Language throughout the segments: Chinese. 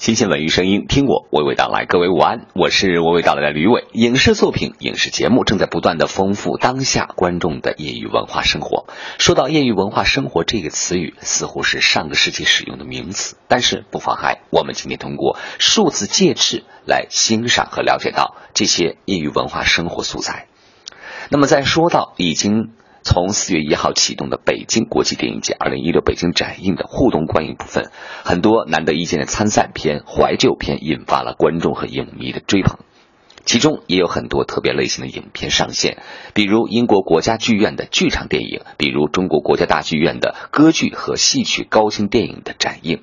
新鲜文娱声音，听我娓娓道来。各位午安，我是娓娓道来的吕伟。影视作品、影视节目正在不断的丰富当下观众的业余文化生活。说到业余文化生活这个词语，似乎是上个世纪使用的名词，但是不妨碍我们今天通过数字介质来欣赏和了解到这些业余文化生活素材。那么，在说到已经。从四月一号启动的北京国际电影节二零一六北京展映的互动观影部分，很多难得一见的参赛片、怀旧片引发了观众和影迷的追捧。其中也有很多特别类型的影片上线，比如英国国家剧院的剧场电影，比如中国国家大剧院的歌剧和戏曲高清电影的展映。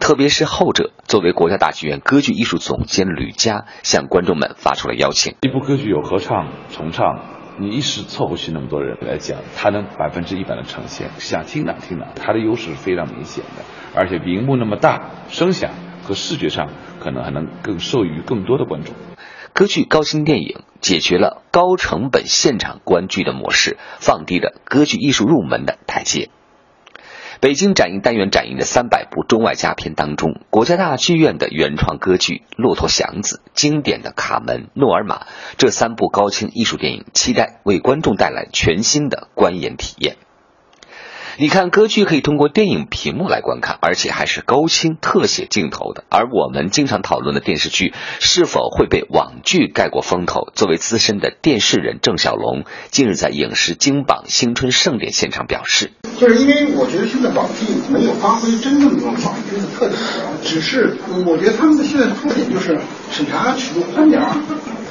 特别是后者，作为国家大剧院歌剧艺术总监吕嘉向观众们发出了邀请：一部歌剧有合唱、重唱。你一时凑不去那么多人来讲，它能百分之一百的呈现，想听哪听哪，它的优势是非常明显的，而且屏幕那么大，声响和视觉上可能还能更受益于更多的观众。歌剧高清电影解决了高成本现场观剧的模式，放低了歌剧艺术入门的台阶。北京展映单元展映的三百部中外佳片当中，国家大剧院的原创歌剧《骆驼祥子》、经典的《卡门》《诺尔玛》这三部高清艺术电影，期待为观众带来全新的观演体验。你看，歌剧可以通过电影屏幕来观看，而且还是高清特写镜头的。而我们经常讨论的电视剧是否会被网剧盖过风头？作为资深的电视人郑晓龙近日在影视金榜新春盛典现场表示：“就是因为我觉得现在网剧没有发挥真正的网剧的特点，只是我觉得他们的现在特点就是审查尺度宽点儿，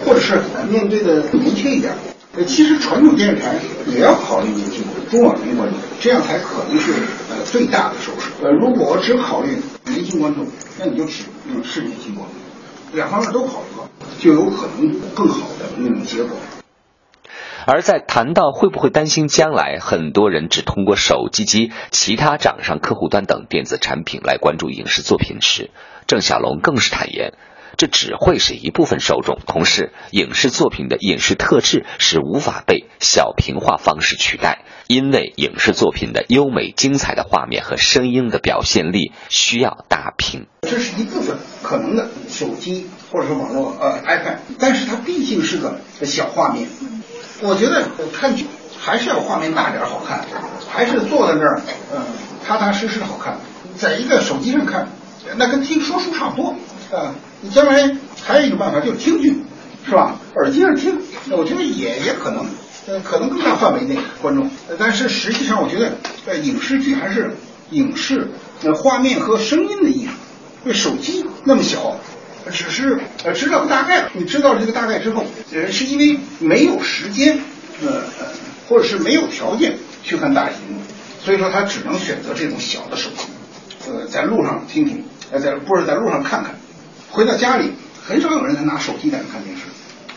或者是面对的明确一点。”呃，其实传统电视台也要考虑年轻观众中老年观众，这样才可能是呃最大的收视。呃，如果只考虑年轻观众，那你就只用视年轻观众，两方面都考虑了，就有可能更好的那种结果。而在谈到会不会担心将来很多人只通过手机机、其他掌上客户端等电子产品来关注影视作品时，郑晓龙更是坦言。这只会是一部分受众，同时，影视作品的影视特质是无法被小屏化方式取代，因为影视作品的优美精彩的画面和声音的表现力需要大屏。这是一部分可能的手机或者说网络呃 iPad，但是它毕竟是个小画面。我觉得看剧还是要画面大点好看，还是坐在那儿嗯踏踏实实的好看。在一个手机上看，那跟听说书差不多。啊，你将来还有一个办法，就是听剧，是吧？耳机上听，我觉得也也可能，呃，可能更大范围内观众。但是实际上，我觉得，呃，影视剧还是影视，呃，画面和声音的艺术。那么小，只是呃知道个大概。你知道了这个大概之后，呃，是因为没有时间，呃，或者是没有条件去看大荧幕，所以说他只能选择这种小的手机，呃，在路上听听，呃，在不是在路上看看。回到家里，很少有人拿手机在那看电视。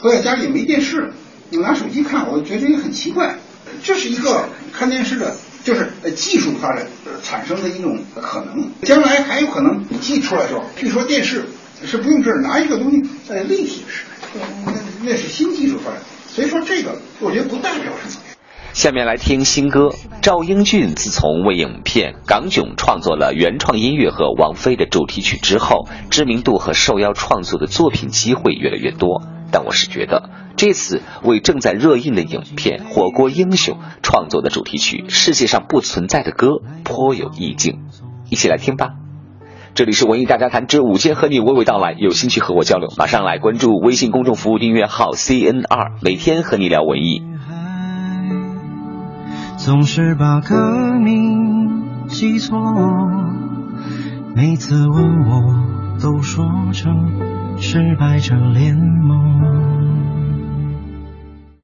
回到家里没电视，你拿手机看，我觉得也很奇怪。这是一个看电视的，就是技术发展产生的一种可能。将来还有可能五 G 出来的时候，据说电视是不用这儿拿一个东西在立体式，那那是新技术发展。所以说这个，我觉得不代表什么。下面来听新歌。赵英俊自从为影片《港囧》创作了原创音乐和王菲的主题曲之后，知名度和受邀创作的作品机会越来越多。但我是觉得，这次为正在热映的影片《火锅英雄》创作的主题曲《世界上不存在的歌》颇有意境。一起来听吧。这里是文艺大家谈之午间，和你娓娓道来。有兴趣和我交流，马上来关注微信公众服务订阅号 CNR，每天和你聊文艺。总是把歌名记错，每次问我都说成失败者联盟。